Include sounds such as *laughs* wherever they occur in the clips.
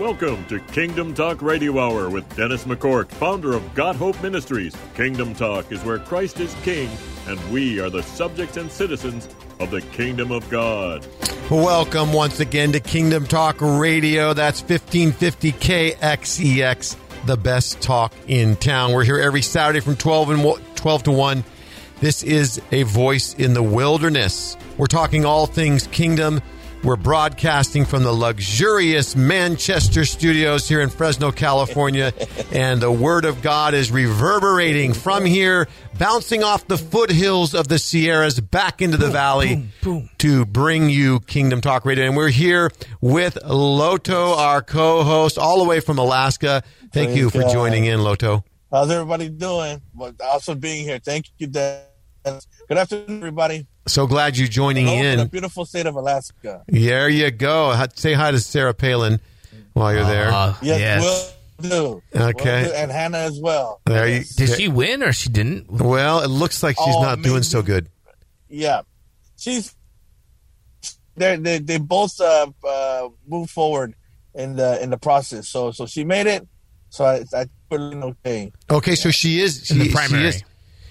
Welcome to Kingdom Talk Radio Hour with Dennis McCourt, founder of God Hope Ministries. Kingdom Talk is where Christ is King and we are the subjects and citizens of the Kingdom of God. Welcome once again to Kingdom Talk Radio. That's 1550 KXEX, the best talk in town. We're here every Saturday from 12 and 12 to 1. This is a voice in the wilderness. We're talking all things kingdom we're broadcasting from the luxurious Manchester studios here in Fresno, California, *laughs* and the Word of God is reverberating from here, bouncing off the foothills of the Sierras back into the boom, valley boom, boom. to bring you Kingdom Talk Radio. And we're here with Loto, our co host, all the way from Alaska. Thank Praise you for God. joining in, Loto. How's everybody doing? Well, also being here. Thank you, Dennis. Good afternoon, everybody. So glad you're joining Hello in. The beautiful state of Alaska. There you go. Say hi to Sarah Palin while you're there. Uh, yes, yes. We'll do. Okay. We'll do. And Hannah as well. There you, Did she win or she didn't? Well, it looks like she's oh, not doing so good. Yeah. She's they they they both uh, uh, move forward in the in the process. So so she made it. So I, I put in okay. Okay, so she is she, in the primary. She is,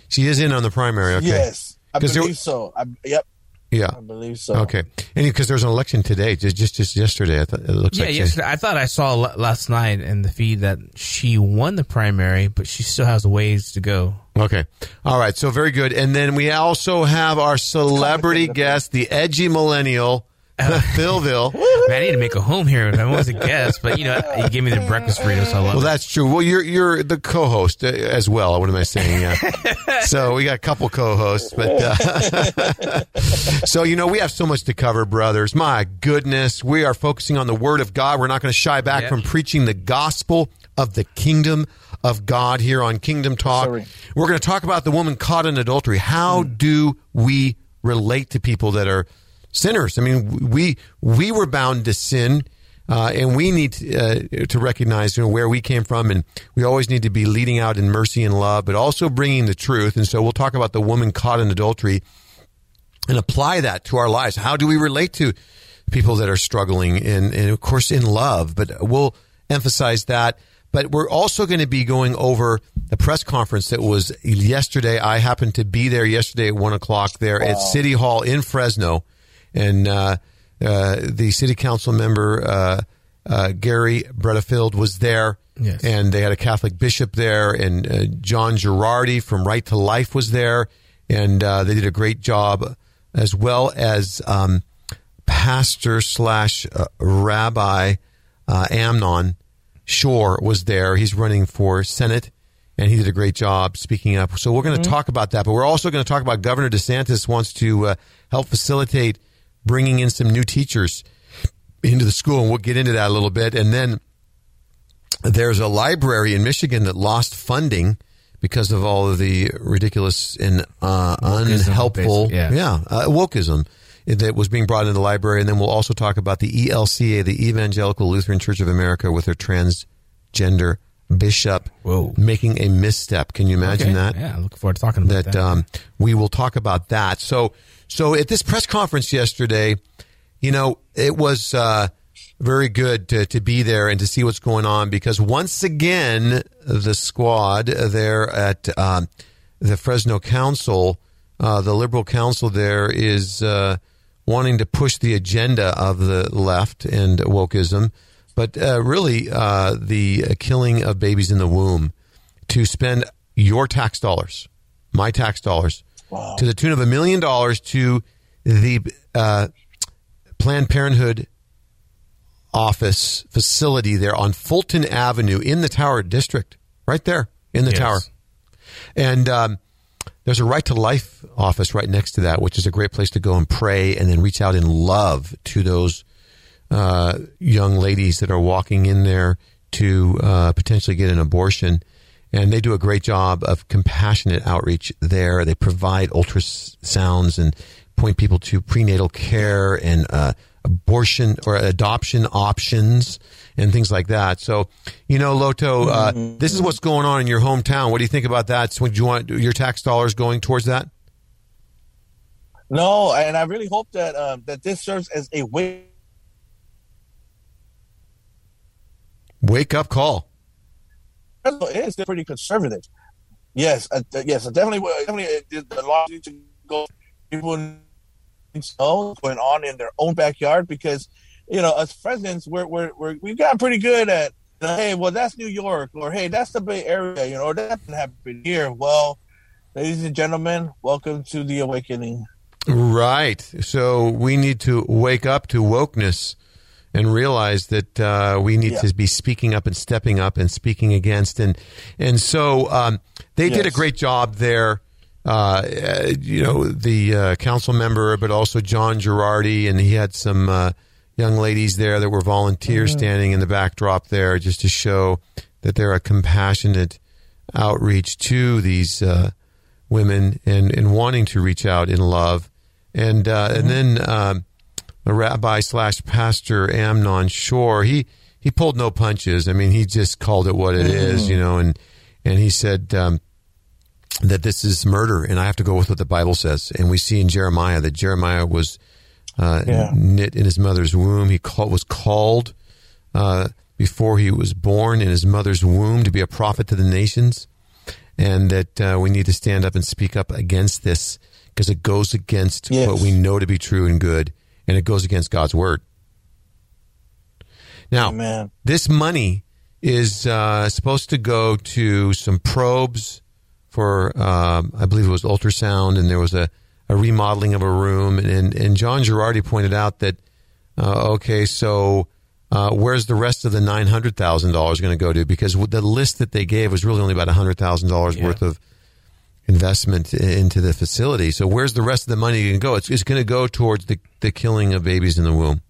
she is in on the primary. Okay. Yes. I believe there, so. I, yep. Yeah, I believe so. Okay, and because there's an election today, just just, just yesterday, I thought it looks yeah, like yesterday. I thought I saw last night in the feed that she won the primary, but she still has a ways to go. Okay, all right, so very good. And then we also have our celebrity guest, the edgy millennial, Philville. *laughs* Man, I need to make a home here. I was a guest, but you know, you gave me the breakfast burrito, so I love Well, that's true. Well, you're you're the co-host uh, as well. What am I saying? Yeah. *laughs* so we got a couple co-hosts, but uh, *laughs* so you know, we have so much to cover, brothers. My goodness, we are focusing on the Word of God. We're not going to shy back from preaching the gospel of the kingdom of God here on Kingdom Talk. Sorry. We're going to talk about the woman caught in adultery. How mm. do we relate to people that are sinners. I mean, we we were bound to sin, uh, and we need to, uh, to recognize you know, where we came from, and we always need to be leading out in mercy and love, but also bringing the truth. And so we'll talk about the woman caught in adultery and apply that to our lives. How do we relate to people that are struggling, and, and of course in love? But we'll emphasize that. But we're also going to be going over the press conference that was yesterday. I happened to be there yesterday at one o'clock there wow. at City Hall in Fresno and uh, uh, the city council member uh, uh, Garry Bredefeld was there. Yes. And they had a Catholic bishop there, and uh, John Gerardi from Right to Life was there, and they did a great job, as well as um, pastor slash rabbi Amnon Shore was there. He's running for Senate and he did a great job speaking up. So we're going to mm-hmm. talk about that, but we're also going to talk about Governor DeSantis wants to uh, help facilitate bringing in some new teachers into the school, and we'll get into that a little bit. And then there's a library in Michigan that lost funding because of all of the ridiculous and uh, unhelpful, yeah, yeah uh, wokeism that was being brought into the library. And then we'll also talk about the ELCA, the Evangelical Lutheran Church of America, with their transgender bishop Whoa. making a misstep. Can you imagine okay. that? Yeah, looking forward to talking about that. that. Um, we will talk about that. So so at this press conference yesterday, you know, it was uh, very good to, to be there and to see what's going on because once again, the squad there at um, the Fresno Council, uh, the Liberal Council there is uh, wanting to push the agenda of the left and wokeism, but uh, really uh, the killing of babies in the womb to spend your tax dollars, my tax dollars wow. to the tune of a million dollars to the uh, Planned Parenthood office facility there on Fulton Avenue in the Tower District, right there in the yes. tower. And um, there's a Right to Life office right next to that, which is a great place to go and pray and then reach out in love to those uh, young ladies that are walking in there to uh, potentially get an abortion and they do a great job of compassionate outreach there. They provide ultrasounds and point people to prenatal care and uh, abortion or adoption options and things like that. So, you know, Loto, uh, mm-hmm. this is what's going on in your hometown. What do you think about that? So, do you want your tax dollars going towards that? No, and I really hope that um, that this serves as a way Wake up call. Fresno is pretty conservative. Yes, uh, yes, definitely, definitely. Uh, the law needs to go. People need know going on in their own backyard because, you know, as presidents, we're we're, we're we've gotten pretty good at, you know, hey, well, that's New York, or hey, that's the Bay Area, you know, or that didn't happen here. Well, ladies and gentlemen, welcome to the awakening. Right. So we need to wake up to wokeness and realize that uh, we need Yeah. to be speaking up and stepping up and speaking against and and so um, they did a great job there. Uh, uh, you know the uh, council member, but also John Gerardi, and he had some uh, young ladies there that were volunteers standing in the backdrop there, just to show that they're a compassionate outreach to these uh, women and, and wanting to reach out in love. And uh, and then um, the rabbi slash pastor Amnon Shore, he he pulled no punches. I mean, he just called it what it is, you know, and and he said um, that this is murder, and I have to go with what the Bible says. And we see in Jeremiah that Jeremiah was uh, Yeah. knit in his mother's womb. He call, was called uh, before he was born in his mother's womb to be a prophet to the nations, and that uh, we need to stand up and speak up against this because it goes against Yes. what we know to be true and good, and it goes against God's word. Now, Man, this money is uh, supposed to go to some probes for, um, I believe it was ultrasound, and there was a, a remodeling of a room. And, and John Gerardi pointed out that, uh, okay, so uh, where's the rest of the $900,000 going to go to? Because the list that they gave was really only about $100,000 Yeah. worth of investment into the facility. So where's the rest of the money going to go? It's, it's going to go towards the, the killing of babies in the womb.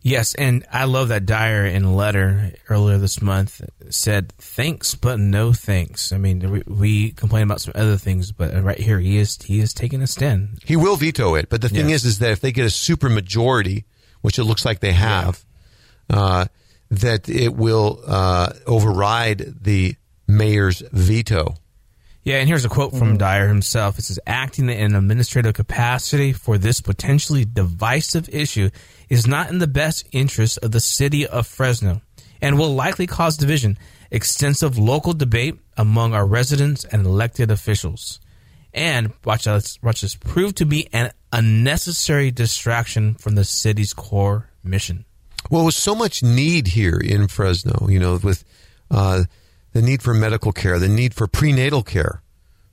Yes, and I love that Dyer in a letter earlier this month said thanks but no thanks. I mean, we, we complain about some other things, but right here he is he is taking a stand. He will veto it, but the thing Yes. is, is that if they get a super majority, which it looks like they have, uh, that it will uh, override the mayor's veto. Yeah, and here's a quote from Dyer himself. It says, acting in an administrative capacity for this potentially divisive issue is not in the best interest of the city of Fresno and will likely cause division, extensive local debate among our residents and elected officials. And watch this, watch this, prove to be an unnecessary distraction from the city's core mission. Well, with so much need here in Fresno, you know, with uh, the need for medical care, the need for prenatal care,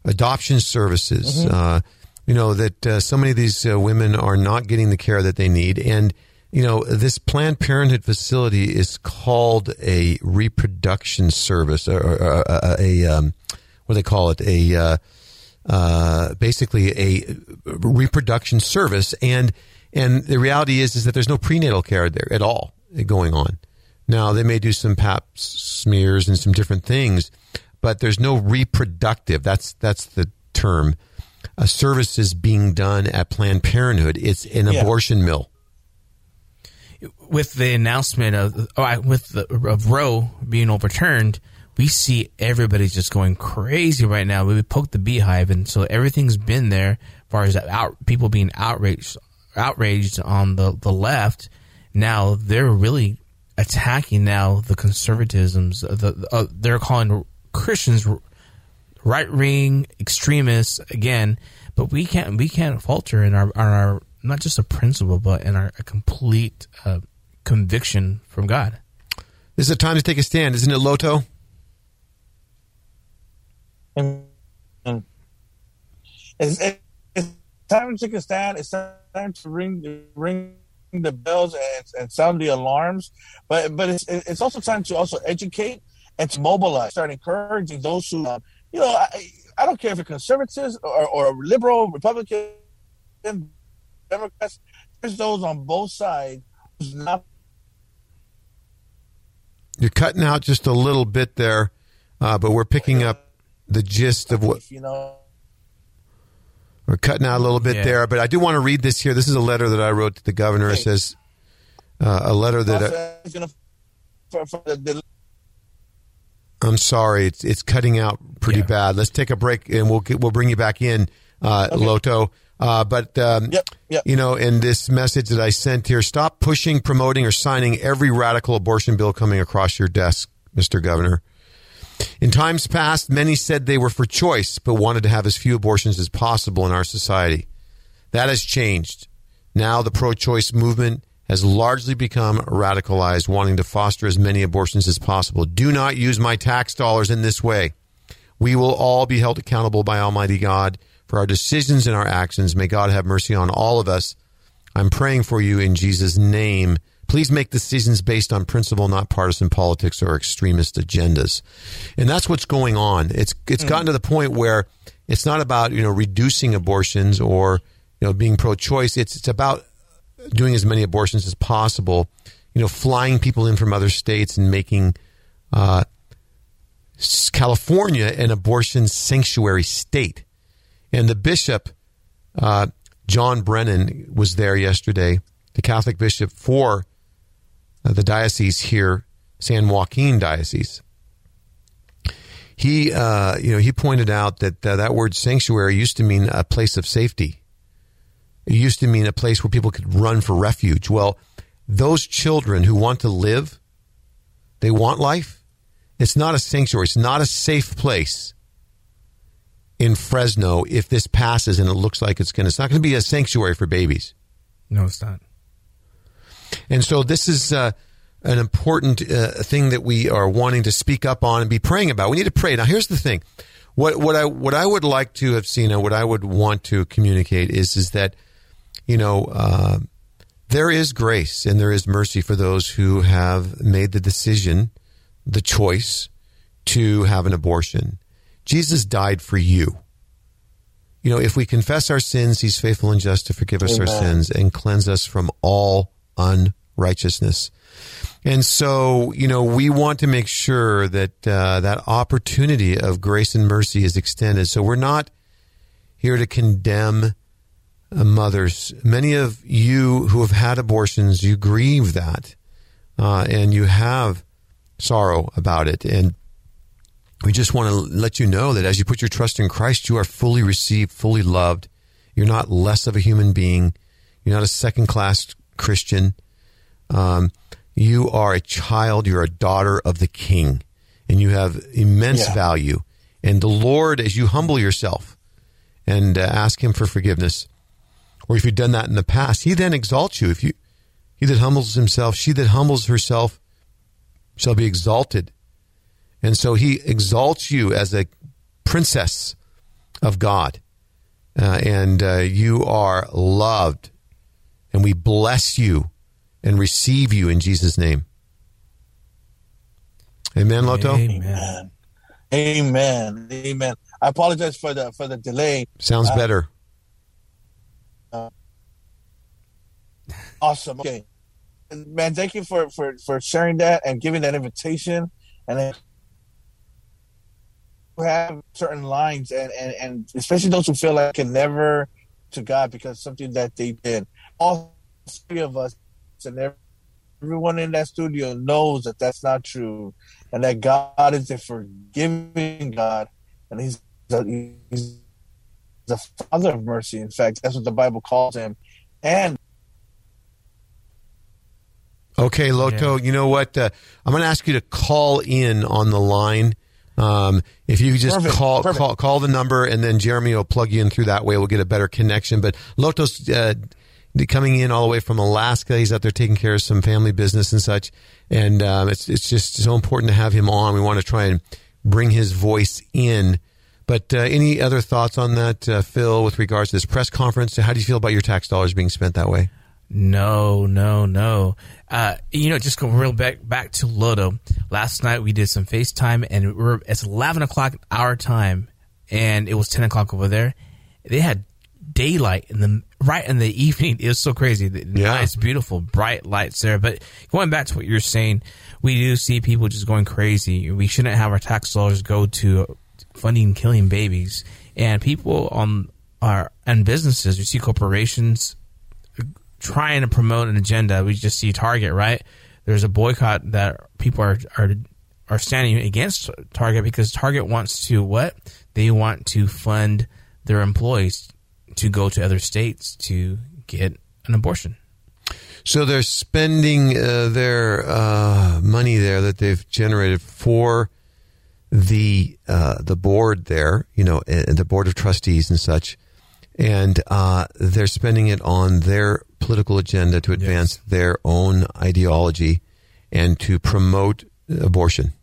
adoption services, uh, you know, that uh, so many of these uh, women are not getting the care that they need. And, you know, this Planned Parenthood facility is called a reproduction service or, or, or a, a um, what do they call it? A, uh, uh, basically a reproduction service, and and the reality is is that there's no prenatal care there at all going on. Now they may do some pap smears and some different things, but there's no reproductive. That's that's the term. Uh, A service is being done at Planned Parenthood. It's an Yeah. abortion mill. with the announcement of oh, with the of Roe being overturned, we see everybody's just going crazy right now. We poked the beehive, and so everything's been there as far as out, people being outraged, outraged on the the left. Now they're really attacking now the conservatisms. The uh, they're calling Christians right wing extremists again, but we can't we can't falter in our on our not just a principle, but in our a complete uh, conviction from God. This is a time to take a stand, isn't it, Loto? and, and it's, it's time to take a stand. It's time to ring the ring the bells and, and sound the alarms. But but it's it's also time to also educate and to mobilize. Start encouraging those who, um, you know, I, I don't care if you're conservatives or, or liberal, Republican, Democrats. There's those on both sides who's not You're cutting out just a little bit there, uh, but we're picking up the gist of what you know. We're cutting out a little bit Yeah. there, but I do want to read this here. This is a letter that I wrote to the governor. It says uh, a letter that I, process is gonna for, for the, the I'm sorry, it's it's cutting out pretty Yeah. bad. Let's take a break and we'll we'll bring you back in, uh, Okay. Loto. Uh, but um, Yep, yep. you know, in this message that I sent here, stop pushing, promoting, or signing every radical abortion bill coming across your desk, Mr. Governor. In times past, many said they were for choice, but wanted to have as few abortions as possible in our society. That has changed. Now the pro choice movement has largely become radicalized, wanting to foster as many abortions as possible. Do not use my tax dollars in this way. We will all be held accountable by Almighty God for our decisions and our actions. May God have mercy on all of us. I'm praying for you in Jesus' name. Please make decisions based on principle, not partisan politics or extremist agendas. And that's what's going on. It's it's gotten to the point where it's not about you know reducing abortions or you know being pro-choice. It's it's about doing as many abortions as possible. You know, flying people in from other states and making uh, California an abortion sanctuary state. And the bishop, uh, John Brennan, was there yesterday, the Catholic bishop for uh, the diocese here, San Joaquin Diocese. He, uh, you know, he pointed out that uh, that word sanctuary used to mean a place of safety. It used to mean a place where people could run for refuge. Well, those children who want to live, they want life. It's not a sanctuary. It's not a safe place in Fresno if this passes and it looks like it's going to. It's not going to be a sanctuary for babies. No, it's not. And so this is uh, an important uh, thing that we are wanting to speak up on and be praying about. We need to pray. Now, here's the thing: what what I what I would like to have seen and what I would want to communicate is is that you know uh, there is grace and there is mercy for those who have made the decision, the choice to have an abortion. Jesus died for you. You know, if we confess our sins, he's faithful and just to forgive us our sins and cleanse us from all unrighteousness. And so, you know, we want to make sure that uh, that opportunity of grace and mercy is extended. So we're not here to condemn uh, mothers. Many of you who have had abortions, you grieve that, uh, and you have sorrow about it. And we just want to let you know that as you put your trust in Christ, you are fully received, fully loved. You're not less of a human being. You're not a second class Christian. Um, you are a child. You're a daughter of the King, and you have immense Yeah. value. And the Lord, as you humble yourself and uh, ask Him for forgiveness, or if you've done that in the past, He then exalts you. If you, He that humbles himself, she that humbles herself, shall be exalted. And so He exalts you as a princess of God, uh, and uh, you are loved, and we bless you and receive you in Jesus' name. Amen, Loto. Amen. Amen. Amen. I apologize for the for the delay. Sounds Uh, better. Awesome. Okay. Man, thank you for for for sharing that and giving that invitation. And then we have certain lines and, and and especially those who feel like can never to God because something that they did. All three of us and everyone in that studio knows that that's not true, and that God is a forgiving God, and He's the, He's the Father of mercy. In fact, that's what the Bible calls Him. And Okay, Loto, you know what? Uh, I'm going to ask you to call in on the line. Um, if you could just Perfect, call, perfect. call call the number, and then Jeremy will plug you in through that way. We'll get a better connection. But Loto's uh, coming in all the way from Alaska. He's out there taking care of some family business and such. And um, it's it's just so important to have him on. We want to try and bring his voice in. But uh, any other thoughts on that, uh, Phil, with regards to this press conference? How do you feel about your tax dollars being spent that way? No, no, no. Uh, you know, just go real back back to Loto. Last night we did some FaceTime, and we are it's eleven o'clock our time, and it was ten o'clock over there. They had daylight in the right in the evening. It was so crazy. The Yeah. Nice, beautiful, bright lights there. But going back to what you're saying, we do see people just going crazy. We shouldn't have our tax dollars go to funding killing babies, and people um, on our and businesses. We see corporations trying to promote an agenda. We just see Target, right? There's a boycott that people are are are standing against Target because Target wants to what? They want to fund their employees to go to other states to get an abortion. So they're spending uh, their uh, money there that they've generated for the uh, the board there, you know, and the board of trustees and such, and uh, they're spending it on their political agenda to advance yes. their own ideology and to promote abortion.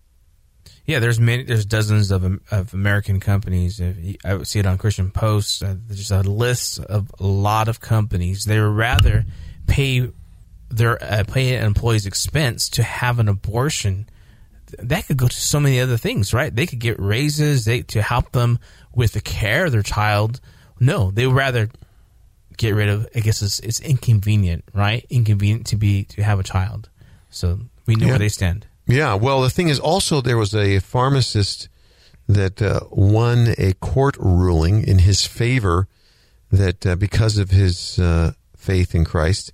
Yeah, there's many. There's dozens of of American companies. I would see it on Christian Post. Uh, there's a list of a lot of companies. They would rather pay their uh, pay an employee's expense to have an abortion. That could go to so many other things, right? They could get raises they, to help them with the care of their child. No, they would rather get rid of. I guess it's, it's inconvenient, right? Inconvenient to be to have a child. So we know yeah. where they stand. Yeah. Well, the thing is, also there was a pharmacist that uh, won a court ruling in his favor that uh, because of his uh, faith in Christ,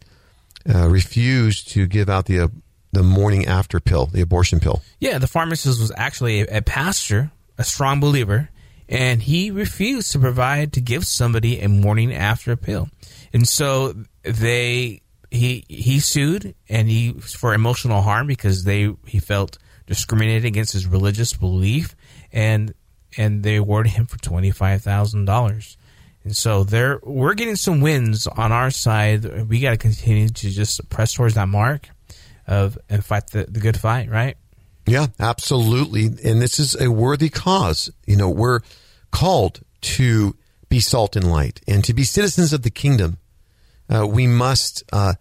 uh, refused to give out the uh, the morning after pill, the abortion pill. Yeah, the pharmacist was actually a, a pastor, a strong believer, and he refused to provide to give somebody a morning after pill. And so they he he sued and he for emotional harm because they he felt discriminated against his religious belief and and they awarded him for twenty five thousand dollars. And so there we're getting some wins on our side. We got to continue to just press towards that mark of and fight the, the good fight, right? Yeah, absolutely. And this is a worthy cause. You know, we're called to be salt and light and to be citizens of the kingdom. Uh, we must uh,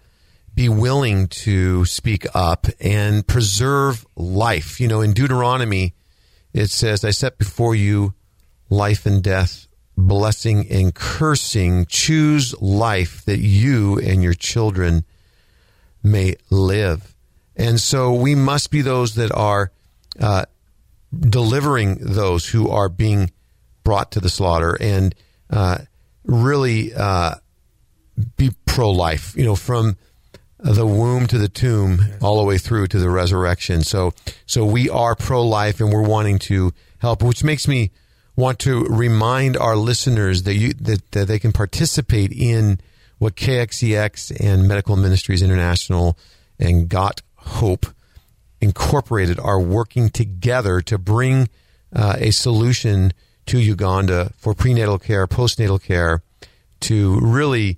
be willing to speak up and preserve life. You know, in Deuteronomy, it says, I set before you life and death, blessing and cursing, choose life that you and your children may live. And so we must be those that are uh, delivering those who are being brought to the slaughter and uh, really uh, be pro life, you know, from the womb to the tomb all the way through to the resurrection. So, so we are pro life and we're wanting to help, which makes me want to remind our listeners that you that, that they can participate in what KXEX and Medical Ministries International and Got Hope Incorporated are working together to bring uh, a solution to Uganda for prenatal care, postnatal care, to really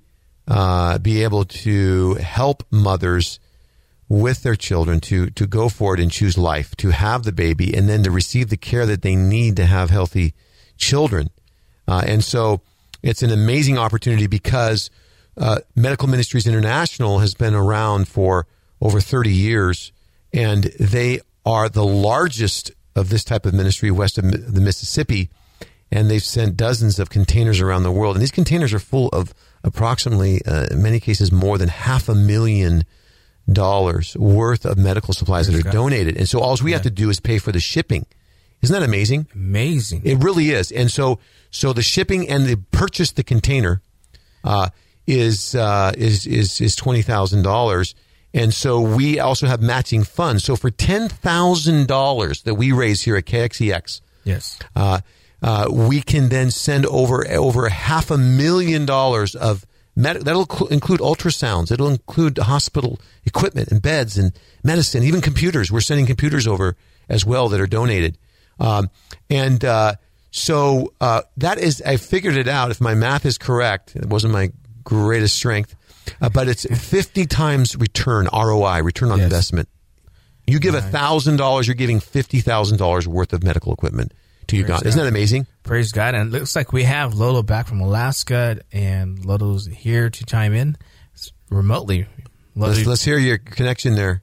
uh, be able to help mothers with their children to to go forward and choose life, to have the baby, and then to receive the care that they need to have healthy children. Uh, and so it's an amazing opportunity because uh, Medical Ministries International has been around for over 30 years, and they are the largest of this type of ministry west of the Mississippi. And they've sent dozens of containers around the world. And these containers are full of approximately, uh, in many cases, more than half a million dollars worth of medical supplies that are donated. And so all we yeah. have to do is pay for the shipping. Isn't that amazing? Amazing. It really is. And so, so the shipping and the purchase the container uh, is uh, is is is twenty thousand dollars. And so we also have matching funds. So for ten thousand dollars that we raise here at KXEX, yes, uh, uh, we can then send over over half a million dollars of med- that'll include ultrasounds. It'll include hospital equipment and beds and medicine, even computers. We're sending computers over as well that are donated. Um, and uh, so uh, that is, I figured it out. If my math is correct, it wasn't my greatest strength, uh, but it's 50 times return, ROI, return on yes. investment. You give a thousand dollars, you're giving fifty thousand dollars worth of medical equipment to Praise Uganda. God. Isn't that amazing? Praise God! And it looks like we have Lolo back from Alaska, and Lolo's here to chime in remotely. Let's, let's hear your connection there.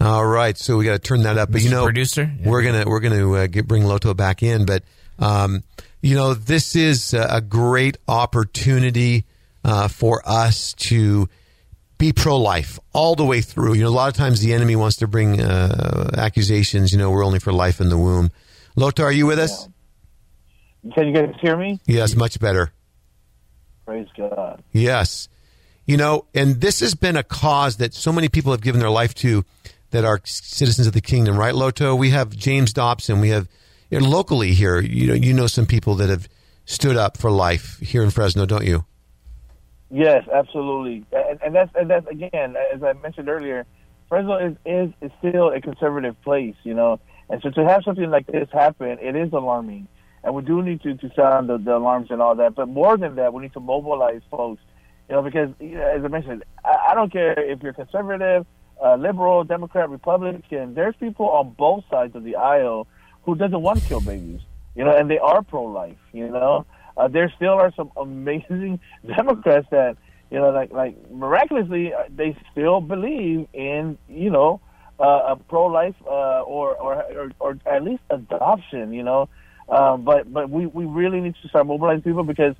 All right, so we got to turn that up. But Mr. you know, producer, yeah. we're gonna we're gonna uh, get, bring Loto back in. But um, you know, this is a great opportunity uh, for us to be pro life all the way through. You know, a lot of times the enemy wants to bring uh, accusations. You know, we're only for life in the womb. Loto, are you with us? Can you guys hear me? Yes, much better. Praise God. Yes. You know, and this has been a cause that so many people have given their life to that are citizens of the kingdom, right, Loto? We have James Dobson. We have you know, locally here. You know, you know some people that have stood up for life here in Fresno, don't you? Yes, absolutely, and, and that's and that's again, as I mentioned earlier, Fresno is, is is still a conservative place, you know, and so to have something like this happen, it is alarming, and we do need to to sound the, the alarms and all that. But more than that, we need to mobilize folks, you know, because you know, as I mentioned, I, I don't care if you're conservative, uh, liberal, Democrat, Republican. There's people on both sides of the aisle who doesn't want to kill babies, you know, and they are pro-life, you know. Uh, there still are some amazing *laughs* Democrats that, you know, like like miraculously uh, they still believe in, you know, uh, a pro-life uh, or, or or or at least adoption, you know. Um, but but we, we really need to start mobilizing people because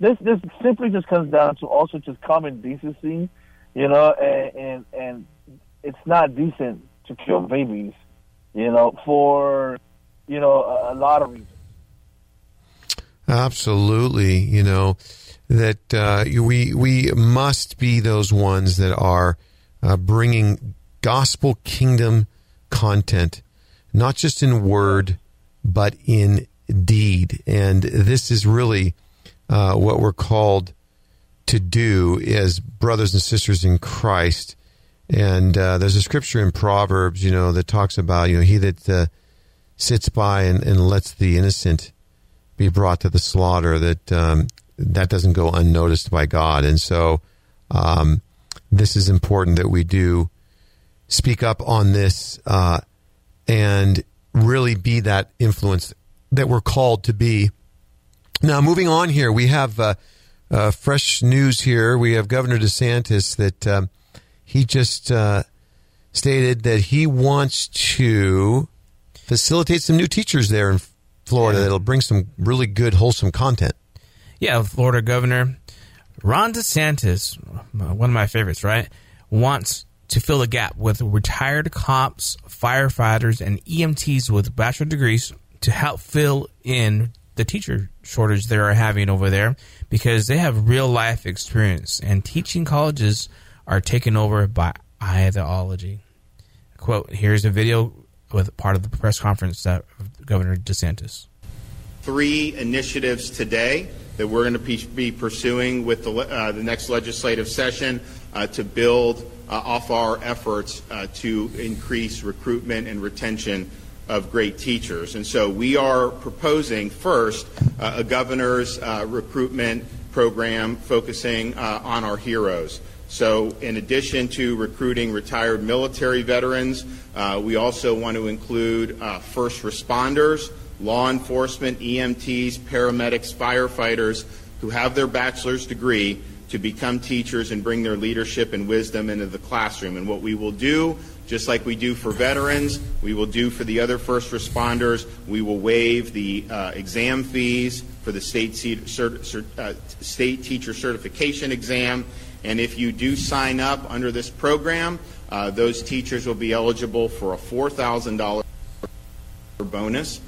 this this simply just comes down to also just common decency, you know, and and, and it's not decent to kill babies, you know, for you know a, a lot of reasons. Absolutely, you know that uh, we we must be those ones that are uh, bringing gospel kingdom content, not just in word but in deed, and this is really uh, what we're called to do as brothers and sisters in Christ. And uh, there's a scripture in Proverbs, you know, that talks about you know he that uh, sits by and, and lets the innocent be brought to the slaughter, that um, that doesn't go unnoticed by God. And so um, this is important that we do speak up on this uh, and really be that influence that we're called to be. Now, moving on here, we have uh, uh, fresh news here. We have Governor DeSantis that um, he just uh, stated that he wants to facilitate some new teachers there in Florida yeah. that'll bring some really good, wholesome content. Yeah, Florida Governor Ron DeSantis, one of my favorites, right, wants to fill the gap with retired cops, firefighters, and EMTs with bachelor degrees to help fill in the teacher shortage they are having over there because they have real life experience and teaching colleges are taken over by ideology. Quote, here's a video with part of the press conference that Governor DeSantis. Three initiatives today that we're going to be pursuing with the, uh, the next legislative session uh, to build uh, off our efforts uh, to increase recruitment and retention of great teachers. And so we are proposing first uh, a governor's uh, recruitment program focusing on our heroes. So, in addition to recruiting retired military veterans, uh, we also want to include uh, first responders, law enforcement, EMTs, paramedics, firefighters who have their bachelor's degree to become teachers and bring their leadership and wisdom into the classroom. And what we will do, just like we do for veterans, we will do for the other first responders. We will waive the uh, exam fees for the state, cert, uh, state teacher certification exam and if you do sign up under this program, uh, those teachers will be eligible for a $4,000 bonus.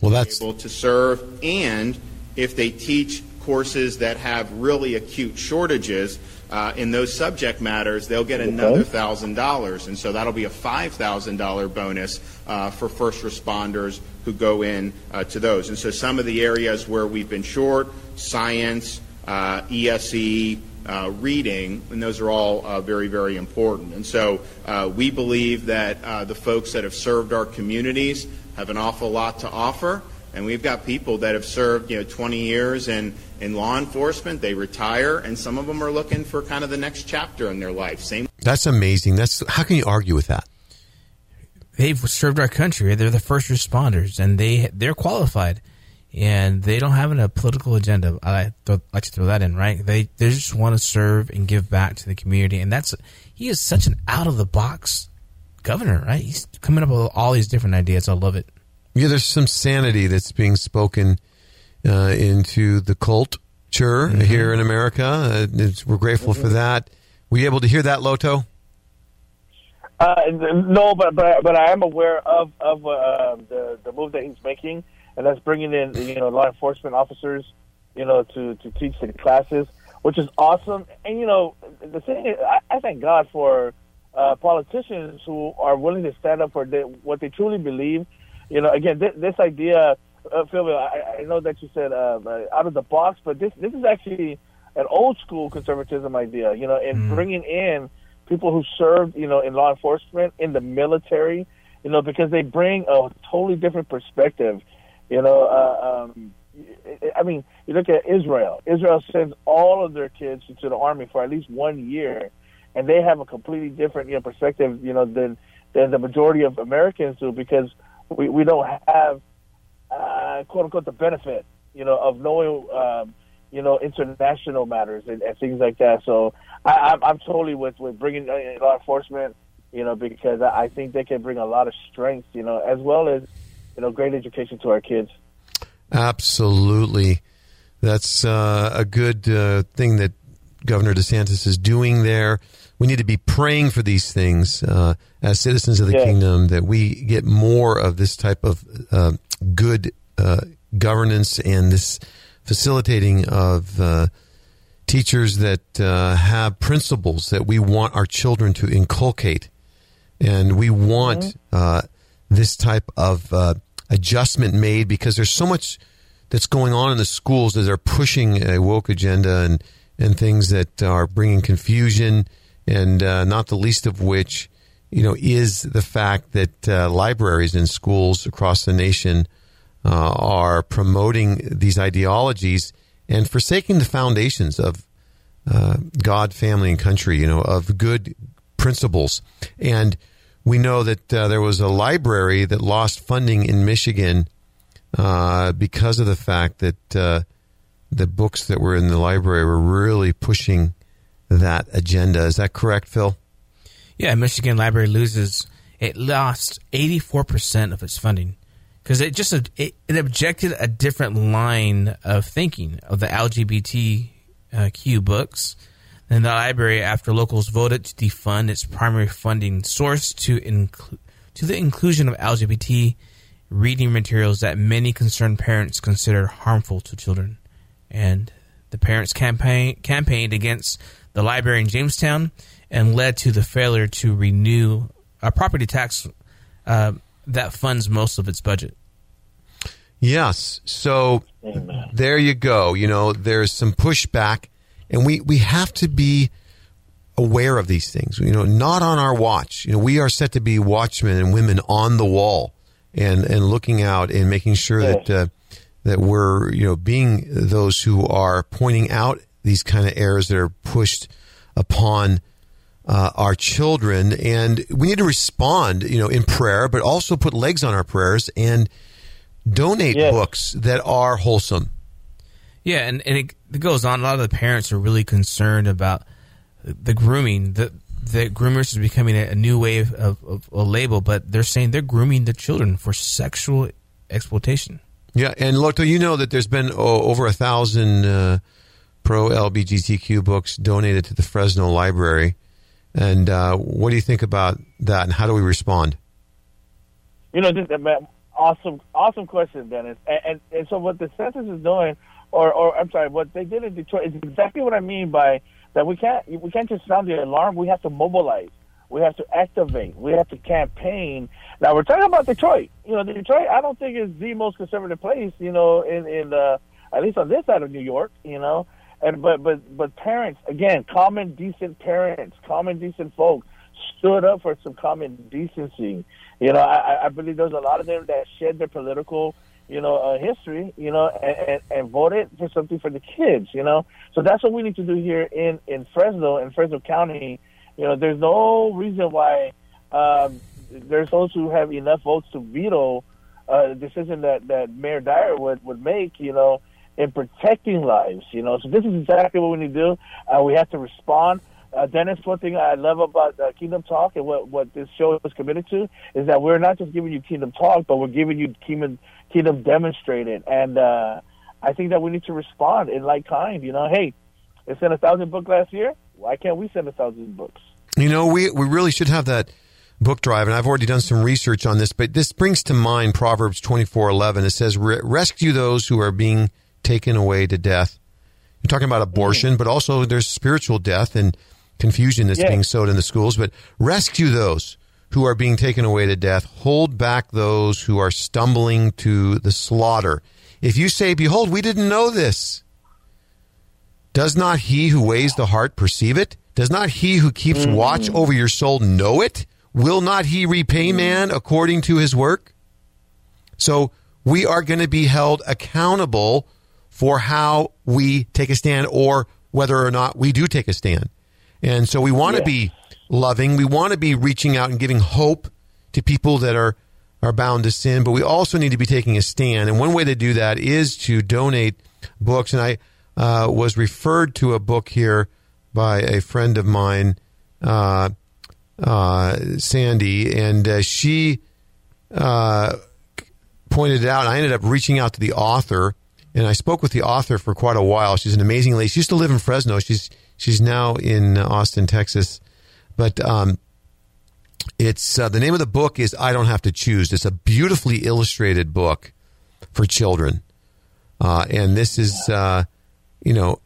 Well, that's able to serve, and if they teach courses that have really acute shortages uh, in those subject matters, they'll get another thousand dollars, and so that'll be a five thousand dollar bonus uh, for first responders who go in uh, to those. And so some of the areas where we've been short, science, ESE, uh, reading, and those are all uh, very, very important. And so uh, we believe that uh, the folks that have served our communities have an awful lot to offer. And we've got people that have served, you know, 20 years in, in law enforcement. They retire, and some of them are looking for kind of the next chapter in their life. Same. That's amazing. That's how can you argue with that? They've served our country. They're the first responders, and they they're qualified and they don't have a political agenda. I like to throw that in, right? They they just want to serve and give back to the community, and that's he is such an out of the box governor, right? He's coming up with all these different ideas. I love it. Yeah, there's some sanity that's being spoken uh, into the culture mm-hmm. here in America. Uh, we're grateful mm-hmm. for that. Were you able to hear that, Loto? Uh, no, but but but I am aware of of uh, the the move that he's making and that's bringing in you know law enforcement officers, you know, to to teach the classes, which is awesome. And you know, the thing is, I, I thank God for uh, politicians who are willing to stand up for what they truly believe. You know, again, th- this idea uh, Phil, I, I know that you said uh, out of the box, but this this is actually an old school conservatism idea. You know, in mm. bringing in people who served, you know, in law enforcement, in the military, you know, because they bring a totally different perspective. You know, uh, um, I mean, you look at Israel. Israel sends all of their kids into the army for at least one year, and they have a completely different, you know, perspective, you know, than than the majority of Americans do because we we don't have uh, quote unquote the benefit, you know, of knowing. Um, you know, international matters and, and things like that. So I, I'm, I'm totally with, with bringing uh, law enforcement, you know, because I think they can bring a lot of strength, you know, as well as, you know, great education to our kids. Absolutely. That's uh, a good uh, thing that Governor DeSantis is doing there. We need to be praying for these things uh, as citizens of the yeah. kingdom that we get more of this type of uh, good uh, governance and this facilitating of uh, teachers that uh, have principles that we want our children to inculcate. And we want mm-hmm. uh, this type of uh, adjustment made because there's so much that's going on in the schools that they're pushing a woke agenda and, and things that are bringing confusion, and uh, not the least of which, you know, is the fact that uh, libraries in schools across the nation uh, are promoting these ideologies and forsaking the foundations of uh, God, family, and country, you know, of good principles. And we know that uh, there was a library that lost funding in Michigan uh, because of the fact that uh, the books that were in the library were really pushing that agenda. Is that correct, Phil? Yeah, Michigan Library loses. It lost 84% of its funding because it just it, it, objected a different line of thinking of the LGBTQ books. And the library, after locals voted to defund its primary funding source to include to the inclusion of LGBT reading materials that many concerned parents consider harmful to children. And the parents campaign, campaigned against the library in Jamestown and led to the failure to renew a property tax uh, that funds most of its budget. Yes. So Amen. there you go. You know, there's some pushback, and we, we have to be aware of these things. You know, not on our watch. You know, we are set to be watchmen and women on the wall and, and looking out and making sure that, uh, that we're, you know, being those who are pointing out these kind of errors that are pushed upon uh, our children, and we need to respond, you know, in prayer, but also put legs on our prayers and donate yes. books that are wholesome. Yeah, and, and it, it, goes on. A lot of the parents are really concerned about the grooming. The the groomers is becoming a, a new wave of, of, a label, but they're saying they're grooming the children for sexual exploitation. Yeah, and Loto, you know that there's been oh, over a thousand uh, pro LGBTQ books donated to the Fresno Library. And uh, what do you think about that, and how do we respond? You know, this, awesome, awesome question, Dennis. And, and, and so what DeSantis is doing, or, or I'm sorry, what they did in Detroit is exactly what I mean by that. We can't we can't just sound the alarm. We have to mobilize. We have to activate. We have to campaign. Now we're talking about Detroit. You know, Detroit. I don't think is the most conservative place. You know, in in uh, at least on this side of New York. You know, and but but but parents again, common decent parents, common decent folks stood up for some common decency. You know, I, I believe there's a lot of them that shed their political, you know, uh, history, you know, and, and, voted for something for the kids, you know. So that's what we need to do here in in Fresno, in Fresno County. You know, there's no reason why um, there's those who have enough votes to veto uh, a decision that that Mayor Dyer would would make, you know in protecting lives. You know, so this is exactly what we need to do. Uh, we have to respond. Uh, Dennis, one thing I love about uh, Kingdom Talk and what, what this show is committed to is that we're not just giving you Kingdom Talk, but we're giving you Kingdom, Kingdom Demonstrated. And uh, I think that we need to respond in like kind. You know, hey, they sent a thousand books last year. Why can't we send a thousand books? You know, we, we really should have that book drive, and I've already done some research on this, but this brings to mind Proverbs twenty four eleven. It says, Rescue those who are being taken away to death. You're talking about abortion, mm. but also there's spiritual death and confusion that's being sowed in the schools. But rescue those who are being taken away to death. Hold back those who are stumbling to the slaughter. If you say, Behold, we didn't know this, does not he who weighs the heart perceive it? Does not he who keeps mm. watch over your soul know it? Will not he repay mm. man according to his work? So we are going to be held accountable for how we take a stand or whether or not we do take a stand. And so we want to be loving. We want to be reaching out and giving hope to people that are, are bound to sin, but we also need to be taking a stand. And one way to do that is to donate books. And I uh, was referred to a book here by a friend of mine, uh, uh, Sandy, and uh, she uh, pointed it out. And I ended up reaching out to the author, and I spoke with the author for quite a while. She's an amazing lady. She used to live in Fresno. She's she's now in Austin, Texas. But um, it's uh, the name of the book is I Don't Have to Choose. It's a beautifully illustrated book for children, uh, and this is uh, you know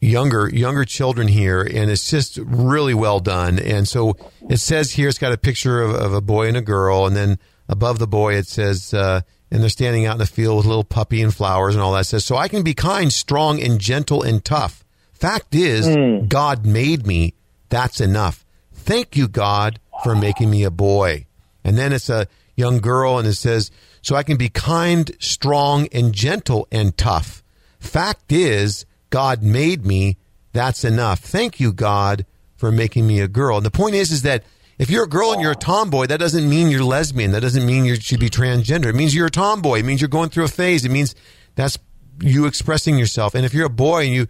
younger younger children here, and it's just really well done. And so it says here it's got a picture of, of a boy and a girl, and then above the boy it says. Uh, and they're standing out in the field with a little puppy and flowers and all that. It says, so I can be kind, strong, and gentle and tough. Fact is, hmm. God made me. That's enough. Thank you, God, for making me a boy. And then it's a young girl, and it says, so I can be kind, strong, and gentle and tough. Fact is, God made me. That's enough. Thank you, God, for making me a girl. And the point is, is that if you're a girl and you're a tomboy, that doesn't mean you're lesbian. That doesn't mean you should be transgender. It means you're a tomboy. It means you're going through a phase. It means that's you expressing yourself. And if you're a boy and you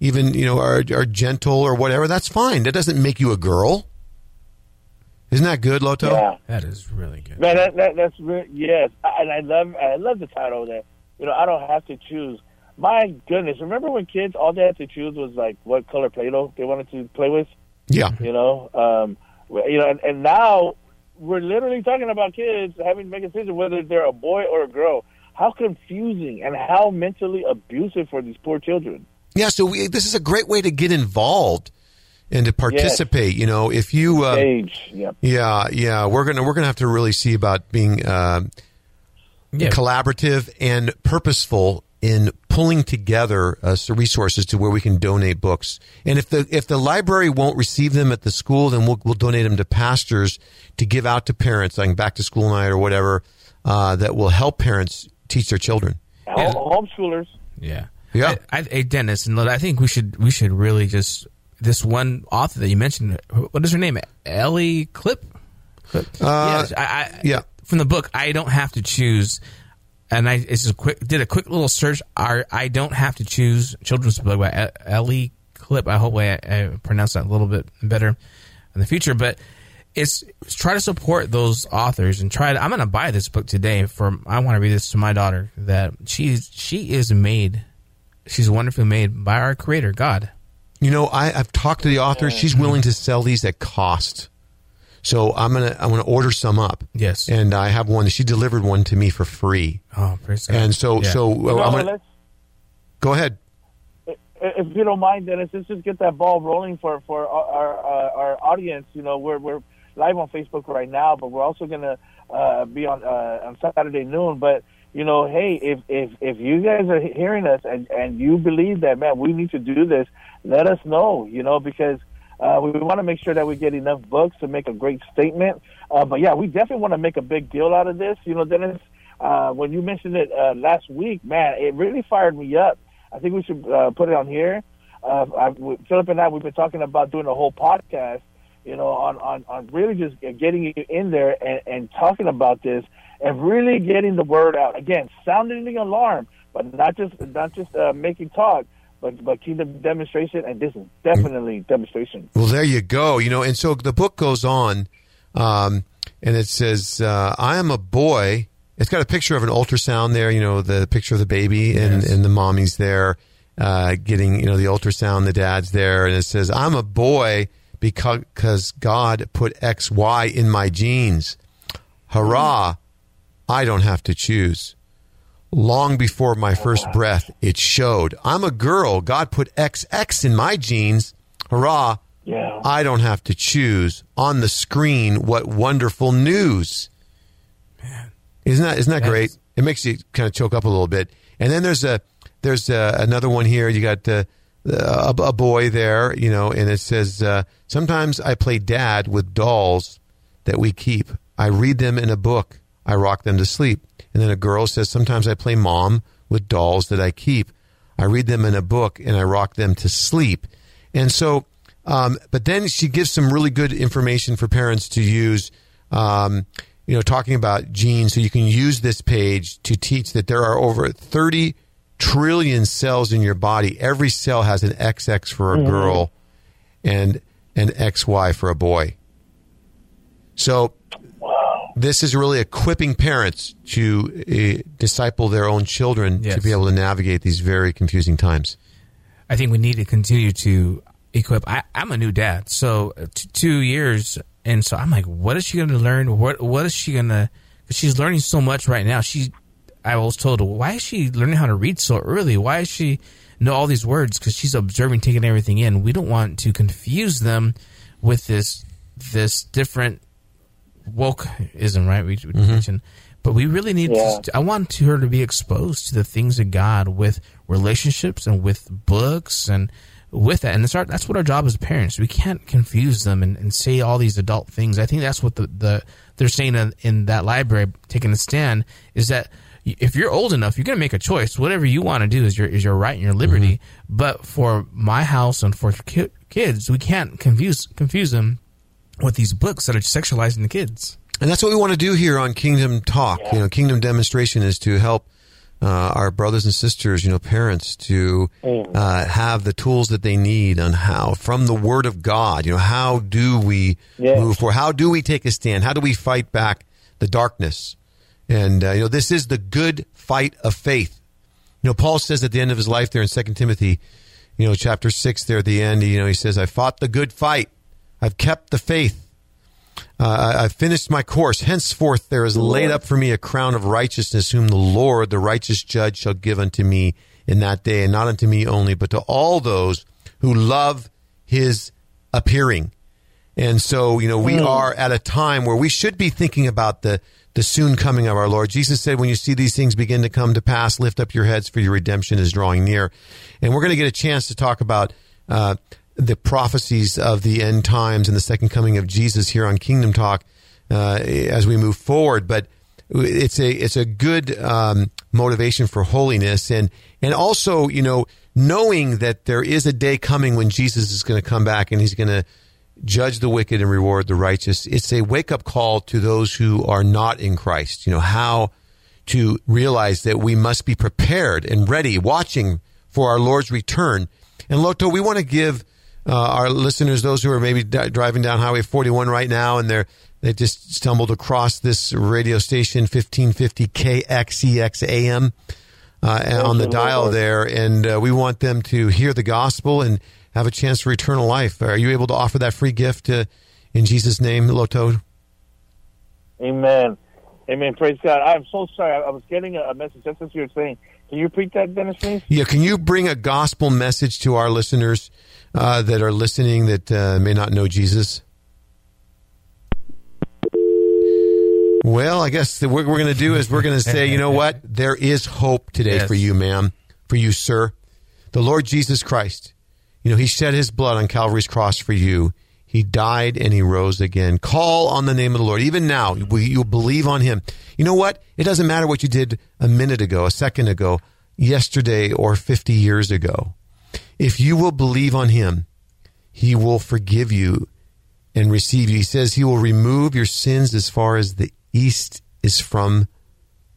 even you know are, are gentle or whatever, that's fine. That doesn't make you a girl. Isn't that good, Loto? Yeah. That is really good. Man, that, that that's re- yes, and I love I love the title that you know I don't have to choose. My goodness, remember when kids all they had to choose was like what color Play-Doh they wanted to play with? Yeah. You know, um, you know, and, and now we're literally talking about kids having to make a decision whether they're a boy or a girl. How confusing and how mentally abusive for these poor children. Yeah. So we, this is a great way to get involved and to participate. You know, if you uh, Age, yeah. Yeah, yeah, we're gonna we're gonna have to really see about being uh, Yeah. collaborative and purposeful in pulling together uh, some resources to where we can donate books. And if the if the library won't receive them at the school, then we'll we'll donate them to pastors to give out to parents, like back to school night or whatever, uh, that will help parents teach their children. Yeah. Homeschoolers. Yeah. Yeah. I, I, hey, Dennis, and I think we should we should really just this one author that you mentioned. What is her name? Ellie Clip. Clip? Uh, yeah, I, I, yeah. From the book, I don't have to choose. And I it's just a quick did a quick little search. Our I don't have to choose children's book by Ellie Clip. I hope I, I pronounced that a little bit better in the future, but. It's, it's try to support those authors and try to. I'm going to buy this book today for. I want to read this to my daughter. That she's she is made she's wonderfully made by our creator god You know, I, I've talked to the author. She's willing to sell these at cost. So I'm gonna I'm gonna order some up. Yes. and I have one. She delivered one to me for free. oh praise God. And so Yeah. so uh, You know, I'm gonna let's, go ahead. if you don't mind, Dennis, let's just get that ball rolling for for our our, uh, our audience. You know, we're we're live on Facebook right now, but we're also gonna uh, be on uh, on Saturday noon. But you know, hey, if if if you guys are hearing us and and you believe that, man, we need to do this, let us know. You know, because. Uh, we want to make sure that we get enough books to make a great statement. Uh, but yeah, we definitely want to make a big deal out of this. You know, Dennis, uh, when you mentioned it uh, last week, man, it really fired me up. I think we should uh, put it on here. Uh, I, Philip and I, we've been talking about doing a whole podcast, you know, on, on, on really just getting you in there and, and talking about this and really getting the word out. Again, sounding the alarm, but not just not just uh, making talk, but but kingdom demonstration, and this is definitely demonstration. Well, there you go. You know, and so the book goes on, um, and it says, uh, "I am a boy." It's got a picture of an ultrasound there. You know, the picture of the baby and Yes. and the mommy's there, uh, getting you know the ultrasound. The dad's there, and it says, "I'm a boy because God put X Y in my genes." Hurrah! I don't have to choose. Long before my first breath, it showed. I'm a girl. God put XX in my genes. Hurrah! Yeah. I don't have to choose on the screen. What wonderful news! Man, isn't that isn't that That's- great? It makes you kind of choke up a little bit. And then there's a there's a, another one here. You got uh, a, a boy there, you know, and it says uh, sometimes I play dad with dolls that we keep. I read them in a book. I rock them to sleep. And then a girl says sometimes I play mom with dolls that I keep. I read them in a book and I rock them to sleep. And so, um, but then she gives some really good information for parents to use. Um, you know, talking about genes, so you can use this page to teach that there are over 30 trillion cells in your body. Every cell has an XX for a girl and an XY for a boy. So this is really equipping parents to uh, disciple their own children to be able to navigate these very confusing times. I think we need to continue to equip. I, I'm a new dad, so uh, t- two years, and so I'm like, what is she going to learn? What What is she going to? Because she's learning so much right now. She, I was told, why is she learning how to read so early? Why is she know all these words? Because she's observing, taking everything in. We don't want to confuse them with this this different wokeism, right? We, we mm-hmm. mentioned, but we really need. Yeah. To, I want her to be exposed to the things of God with relationships and with books and with that. And that's our, that's what our job as parents. We can't confuse them and, and say all these adult things. I think that's what the, the they're saying in, in that library, taking a stand, is that if you're old enough, you're going to make a choice. Whatever you want to do is your is your right and your liberty. But for my house and for ki- kids, we can't confuse confuse them with these books that are sexualizing the kids. And that's what we want to do here on Kingdom Talk. You know, Kingdom Demonstration is to help uh, our brothers and sisters, you know, parents to uh, have the tools that they need on how, from the Word of God, you know, how do we Yes. move forward? How do we take a stand? How do we fight back the darkness? And, uh, you know, this is the good fight of faith. You know, Paul says at the end of his life there in Second Timothy, you know, chapter 6 there at the end, you know, he says, I fought the good fight. I've kept the faith. Uh, I- I've finished my course. Henceforth, there is laid up for me a crown of righteousness, whom the Lord, the righteous judge, shall give unto me in that day, and not unto me only, but to all those who love his appearing. And so, you know, we are at a time where we should be thinking about the, the soon coming of our Lord. Jesus said, when you see these things begin to come to pass, lift up your heads for your redemption is drawing near. And we're going to get a chance to talk about, uh, the prophecies of the end times and the second coming of Jesus here on Kingdom Talk, uh, as we move forward. But it's a, it's a good, um, motivation for holiness and, and also, you know, knowing that there is a day coming when Jesus is going to come back and he's going to, judge the wicked and reward the righteous. It's a wake up call to those who are not in Christ. You know, how to realize that we must be prepared and ready, watching for our Lord's return. And Loto, we want to give uh, our listeners, those who are maybe driving down Highway 41 right now and they're they just stumbled across this radio station 1550 KXEX AM uh, on the dial there, and uh, we want them to hear the gospel and have a chance for eternal life. Are you able to offer that free gift uh, in Jesus' name, Loto? Amen. Amen. Praise God. I'm so sorry. I, I was getting a, a message just as you were saying. Can you preach that, Dennis, please? Yeah, can you bring a gospel message to our listeners uh, that are listening that uh, may not know Jesus? Well, I guess the, what we're going to do is we're going to say, you know what? *laughs* There is hope today Yes. for you, ma'am, for you, sir. The Lord Jesus Christ, you know, He shed His blood on Calvary's cross for you. He died and He rose again. Call on the name of the Lord. Even now, you believe on Him? You know what? It doesn't matter what you did a minute ago, a second ago, yesterday, or 50 years ago. If you will believe on Him, He will forgive you and receive you. He says He will remove your sins as far as the east is from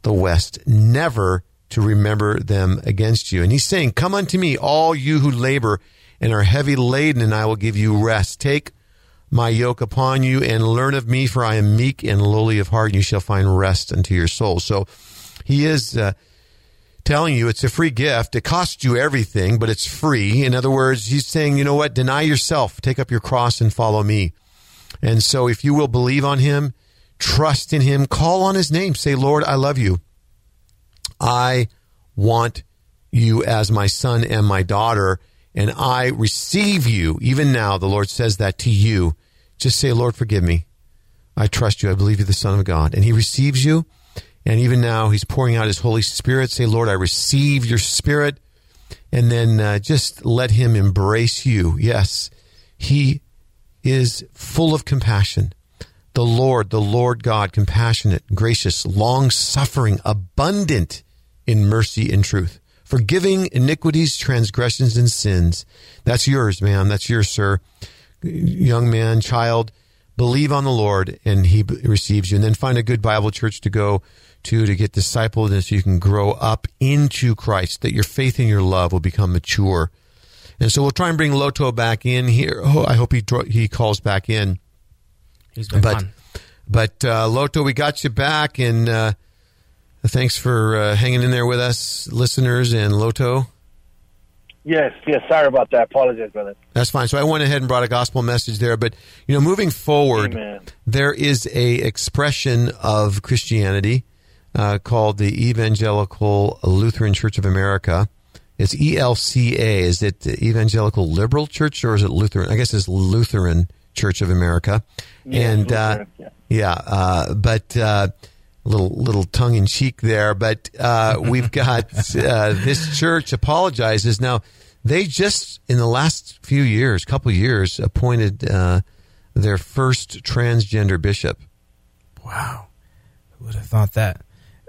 the west, never to remember them against you. And He's saying, Come unto me, all you who labor and are heavy laden, and I will give you rest. Take my yoke upon you and learn of me, for I am meek and lowly of heart, and you shall find rest unto your soul. So He is. Uh, telling you it's a free gift. It costs you everything, but it's free. In other words, he's saying, you know what? Deny yourself, take up your cross and follow me. And so if you will believe on him, trust in him, call on his name, say, Lord, I love you. I want you as my son and my daughter. And I receive you. Even now, the Lord says that to you. Just say, Lord, forgive me. I trust you. I believe you're the Son of God. And He receives you. And even now, He's pouring out His Holy Spirit. Say, Lord, I receive your Spirit. And then uh, just let Him embrace you. Yes, He is full of compassion. The Lord, the Lord God, compassionate, gracious, long suffering, abundant in mercy and truth, forgiving iniquities, transgressions, and sins. That's yours, man. That's yours, sir. Young man, child, believe on the Lord and he receives you. And then find a good Bible church to go to to get discipled and so you can grow up into Christ, that your faith and your love will become mature. And so we'll try and bring Loto back in here. Oh, I hope he he calls back in. He's been but, fun. But uh, Loto, we got you back, and uh, thanks for uh, hanging in there with us, listeners, and Loto. Yes, yes. Sorry about that. Apologize, brother. That's fine. So I went ahead and brought a gospel message there, but you know, moving forward, Amen. there is a expression of Christianity uh, called the Evangelical Lutheran Church of America. It's ELCA. Is it the Evangelical Liberal Church or is it Lutheran? I guess it's Lutheran Church of America. Yes, and uh, Lutheran, yeah. yeah, uh, but uh, little little tongue in cheek there. But uh, *laughs* we've got uh, this church apologizes now. They just in the last few years, couple years, appointed uh, their first transgender bishop. Wow. Who would have thought that?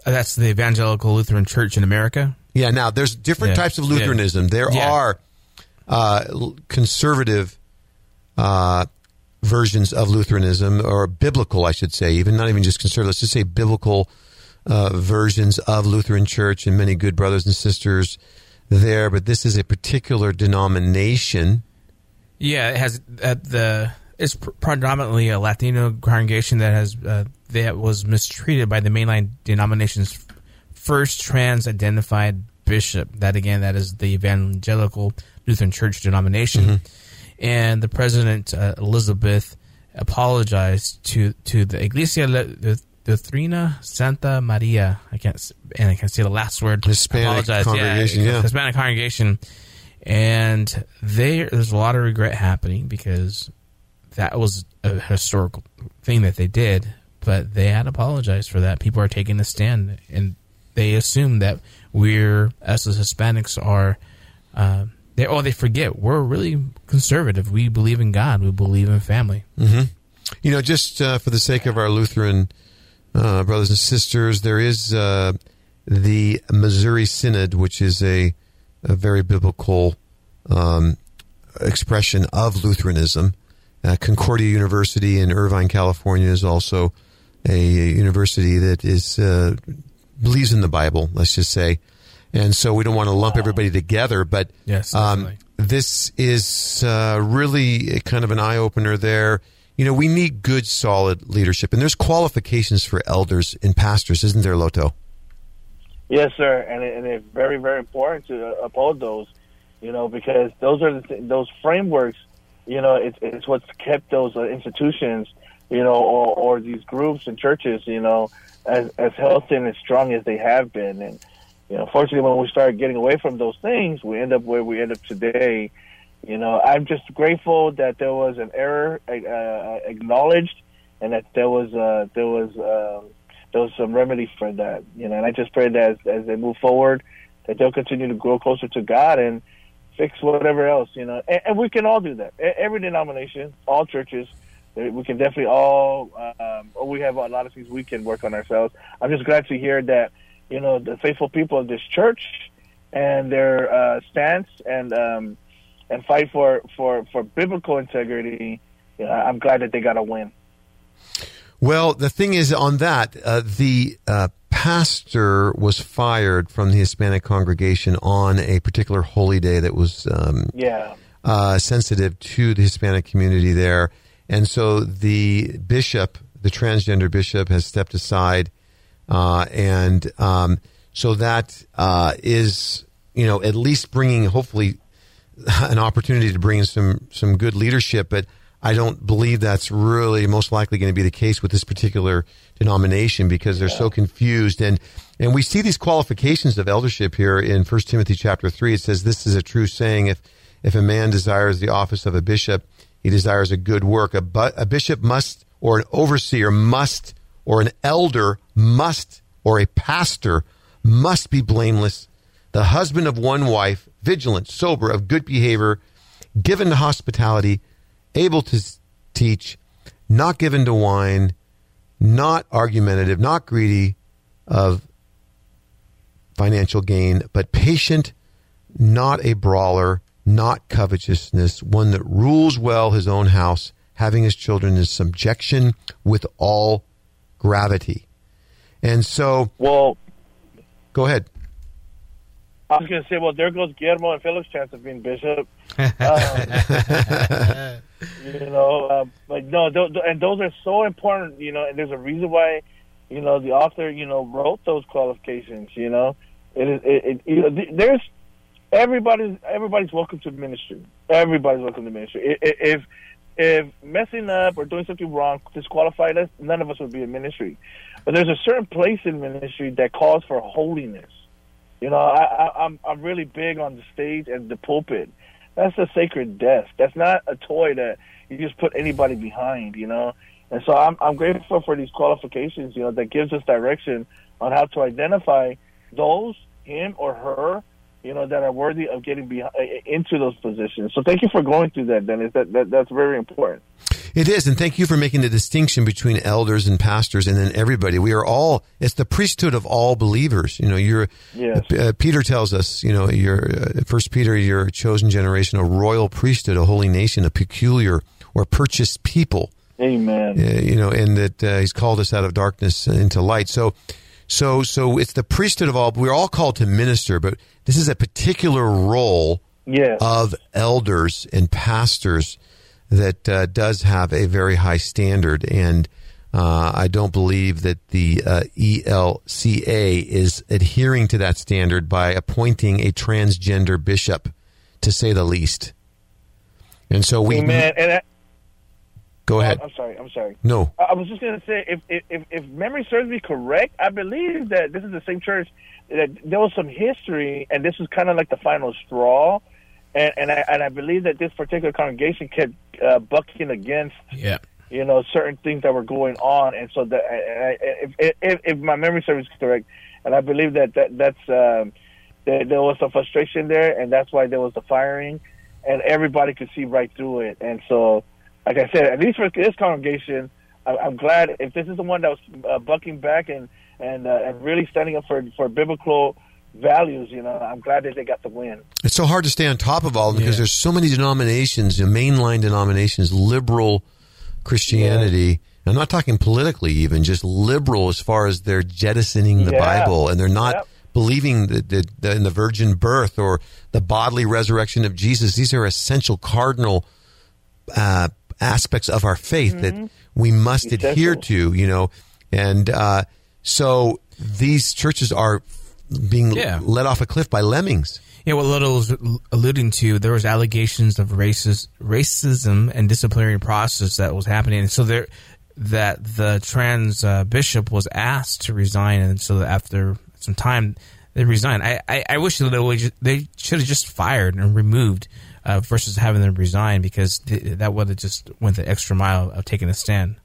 Uh, That's the Evangelical Lutheran Church in America. Yeah, now there's different Yeah, types of. Lutheranism. There Yeah. are uh, conservative uh, versions of Lutheranism, or biblical, I should say, even not even just conservative. Let's just say biblical uh, versions of Lutheran Church, and many good brothers and sisters there. But this is a particular denomination. Yeah, it has uh, the. It's predominantly a Latino congregation that has uh, that was mistreated by the mainline denomination's first trans-identified bishop. That again, that is the Evangelical Lutheran Church denomination, and the president uh, Elizabeth apologized to to the Iglesia Le- Lutherana Santa Maria. I can't and I can't say the last word. Hispanic congregation, yeah. Hispanic congregation, and there there's a lot of regret happening because that was a historical thing that they did, but they had apologized for that. People are taking a stand, and they assume that we're us as Hispanics are. Uh, they oh they forget we're really conservative. We believe in God. We believe in family. You know, just uh, for the sake of our Lutheran uh, brothers and sisters, there is uh, the Missouri Synod, which is a, a very biblical um, expression of Lutheranism. Uh, Concordia University in Irvine, California, is also a university that is uh, believes in the Bible. Let's just say, and so we don't want to lump everybody together, but Yes, um. This is uh, really kind of an eye opener there. You know, we need good, solid leadership, and there's qualifications for elders and pastors, isn't there, Loto? Yes, sir, and, and it's very, very important to uphold those, you know, because those are the th- those frameworks, you know, it's it's what's kept those uh, institutions, you know, or, or these groups and churches, you know, as as healthy and as strong as they have been, and you know, fortunately, when we start getting away from those things, we end up where we end up today. You know, I'm just grateful that there was an error uh, acknowledged, and that there was uh, there was. Um, there was some remedy for that, you know. And I just pray that as, as they move forward, that they'll continue to grow closer to God and fix whatever else, you know. And, and we can all do that. Every denomination, all churches, eh, we can definitely all. Um, we have a lot of things we can work on ourselves. I'm just glad to hear that, you know, the faithful people of this church and their uh, stance and um, and fight for for for biblical integrity. You know, I'm glad that they got a win. Well, the thing is, on that, uh, the uh, pastor was fired from the Hispanic congregation on a particular holy day that was um, Yeah. uh, sensitive to the Hispanic community there. And so the bishop, the transgender bishop, has stepped aside. Uh, and um, so that uh, is, you know, at least bringing, hopefully, *laughs* an opportunity to bring in some, some good leadership. But I don't believe that's really most likely going to be the case with this particular denomination because they're so confused. And, and we see these qualifications of eldership here in First Timothy chapter 3. It says, This is a true saying. If If a man desires the office of a bishop, he desires a good work. A, bu- a bishop must, or an overseer must, or an elder must, or a pastor must be blameless, the husband of one wife, vigilant, sober, of good behavior, given to hospitality, able to teach, not given to wine, not argumentative, not greedy of financial gain, but patient, not a brawler, not covetousness, one that rules well his own house, having his children in subjection with all gravity. And so, well, go ahead. I was going to say, well, there goes Guillermo and Philip's chance of being bishop. *laughs* Um, you know, uh, but no, th- th- and those are so important. You know, and there's a reason why, you know, the author, you know, wrote those qualifications. You know, it is. It, it, you know, th- there's everybody's everybody's welcome to ministry. Everybody's welcome to ministry. If if messing up or doing something wrong disqualified us, none of us would be in ministry. But there's a certain place in ministry that calls for holiness. You know, I, I, I'm I'm really big on the stage and the pulpit. That's a sacred desk. That's not a toy that you just put anybody behind. You know, and so I'm I'm grateful for these qualifications. You know, that gives us direction on how to identify those him or her you know, that are worthy of getting behind, into those positions. So thank you for going through that, Dennis. That, that that's very important. It is, and thank you for making the distinction between elders and pastors, and then everybody. We are all. It's the priesthood of all believers. You know, you're. Yes. Uh, Peter tells us, you know, you're uh, First Peter, you're a chosen generation, a royal priesthood, a holy nation, a peculiar or purchased people. Amen. Uh, you know, and that uh, He's called us out of darkness into light. So so, so it's the priesthood of all. We're all called to minister, but this is a particular role yes. of elders and pastors that uh, does have a very high standard. And uh, I don't believe that the uh, ELCA is adhering to that standard by appointing a transgender bishop, to say the least. And so we. Amen. And I, Go ahead. I'm sorry. I'm sorry. No. I was just going to say, if, if if memory serves me correct, I believe that this is the same church that there was some history, and this was kind of like the final straw. And and I and I believe that this particular congregation kept uh, bucking against, yeah, you know, certain things that were going on, and so that if if, if my memory serves correct, and I believe that that that's um, that there was some frustration there, and that's why there was the firing, and everybody could see right through it, and so like I said, at least for this congregation, I, am glad if this is the one that was uh, bucking back and and uh, and really standing up for for biblical values. You know, I'm glad that they got the win. It's so hard to stay on top of all because yeah. there's so many denominations, you know, mainline denominations, liberal Christianity. Yeah. I'm not talking politically, even just liberal as far as they're jettisoning the yeah. Bible and they're not. Yep. Believing the, the, the, in the virgin birth or the bodily resurrection of Jesus, these are essential cardinal uh, aspects of our faith mm-hmm. that we must Essential. adhere to, you know. And uh, so these churches are being yeah. let off a cliff by lemmings. Yeah, what Loto was alluding to, there was allegations of racist, racism and disciplinary process that was happening. And so there, that the trans uh, bishop was asked to resign, and so after some time, they resigned. I, I, I wish that they, they should have just fired and removed uh, versus having them resign because th- that would have just went the extra mile of taking a stand.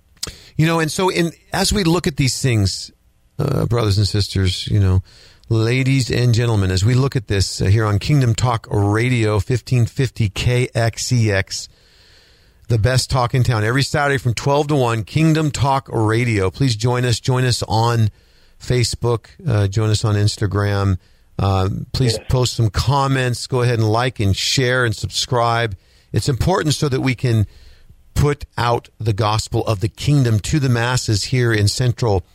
You know, and so in as we look at these things, uh, brothers and sisters, you know, ladies and gentlemen, as we look at this uh, here on Kingdom Talk Radio, 1550 KXEX, the best talk in town, every Saturday from 12 to 1, Kingdom Talk Radio. Please join us. Join us on Facebook. Uh, join us on Instagram. Um, please yes. post some comments. Go ahead and like and share and subscribe. It's important so that we can put out the gospel of the kingdom to the masses here in Central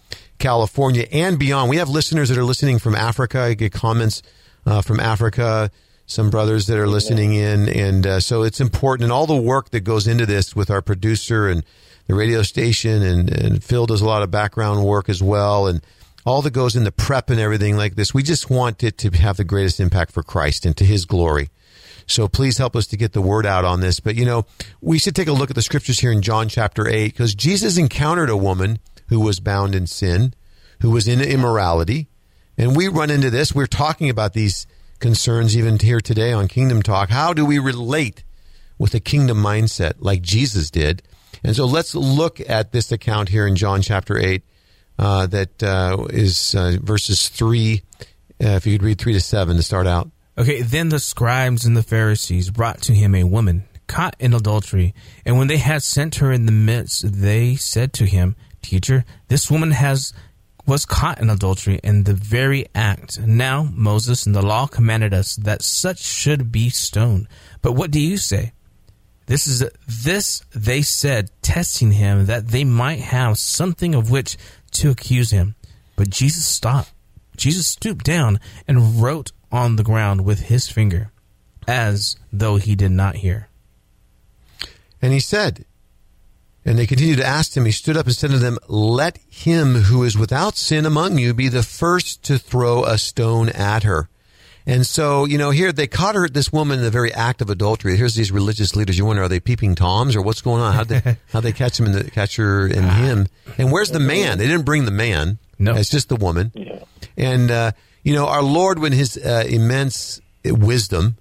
California and beyond. We have listeners that are listening from Africa. I get comments uh, from Africa, some brothers that are listening in. And uh, so it's important. And all the work that goes into this with our producer and the radio station, and, and Phil does a lot of background work as well. And all that goes in the prep and everything like this. We just want it to have the greatest impact for Christ and to his glory. So please help us to get the word out on this. But you know, we should take a look at the scriptures here in John chapter 8 because Jesus encountered a woman who was bound in sin, who was in immorality. And we run into this. We're talking about these concerns even here today on Kingdom Talk. How do we relate with a kingdom mindset like Jesus did? And so let's look at this account here in John chapter 8 uh, that uh, is uh, verses 3, uh, if you could read 3 to 7 to start out. Okay, then the scribes and the Pharisees brought to him a woman caught in adultery. And when they had sent her in the midst, they said to him, Teacher, this woman has was caught in adultery in the very act. Now Moses and the law commanded us that such should be stoned. But what do you say? This is this they said, testing him that they might have something of which to accuse him. But Jesus stopped. Jesus stooped down and wrote on the ground with his finger, as though he did not hear. And he said, and they continued to ask him. He stood up and said to them, Let him who is without sin among you be the first to throw a stone at her. And so, you know, here they caught her, this woman, in the very act of adultery. Here's these religious leaders. You wonder, are they peeping toms or what's going on? How'd they, *laughs* how'd they catch him in the, catch her and him? And where's the man? They didn't bring the man. No. It's just the woman. Yeah. And, uh, you know, our Lord, when his uh, immense wisdom,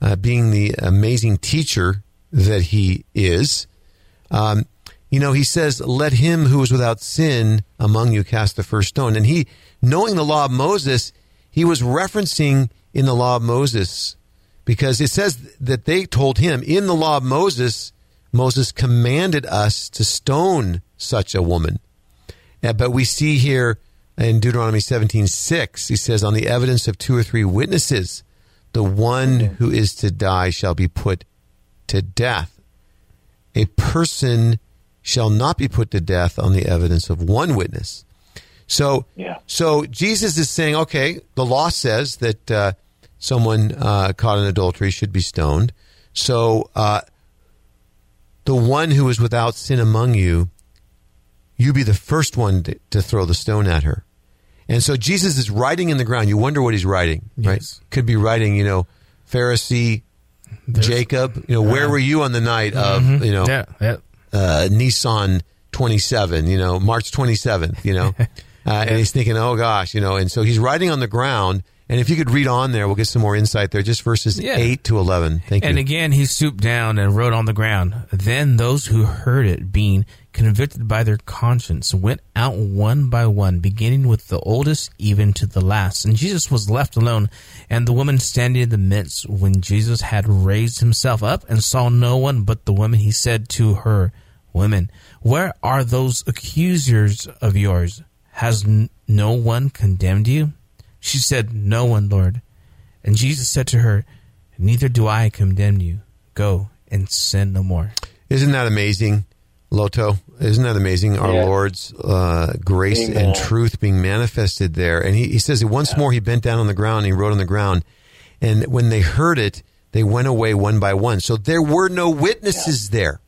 uh, being the amazing teacher that he is, um, you know, he says, let him who is without sin among you cast the first stone. And he, knowing the law of Moses, he was referencing in the law of Moses because it says that they told him in the law of Moses, Moses commanded us to stone such a woman. Uh, but we see here in Deuteronomy 17, 6, he says, on the evidence of two or three witnesses, the one who is to die shall be put to death. A person shall not be put to death on the evidence of one witness. So, Yeah. so Jesus is saying, okay, the law says that uh, someone uh, caught in adultery should be stoned. So, uh, the one who is without sin among you, you be the first one to, to throw the stone at her. And so Jesus is writing in the ground. You wonder what he's writing, right? Could be writing, you know, Pharisee Jacob. You know, where were you on the night of, you know, Yeah, yeah. uh, Nisan 27, you know, March 27th, you know, *laughs* uh, and he's thinking, oh gosh, you know, and so he's writing on the ground. And if you could read on there, we'll get some more insight there, just verses Yeah. 8 to 11. Thank And you. And again, he stooped down and wrote on the ground. Then those who heard it, being convicted by their conscience, went out one by one, beginning with the oldest even to the last. And Jesus was left alone, and the woman standing in the midst. When Jesus had raised himself up and saw no one but the woman, he said to her, Women, where are those accusers of yours? Has n- no one condemned you? She said, No one, Lord. And Jesus said to her, Neither do I condemn you. Go and sin no more. Isn't that amazing, Loto? Isn't that amazing? Our Yeah. Lord's uh, grace Amen. and truth being manifested there. And he, he says that once more he bent down on the ground and he wrote on the ground. And when they heard it, they went away one by one. So there were no witnesses there.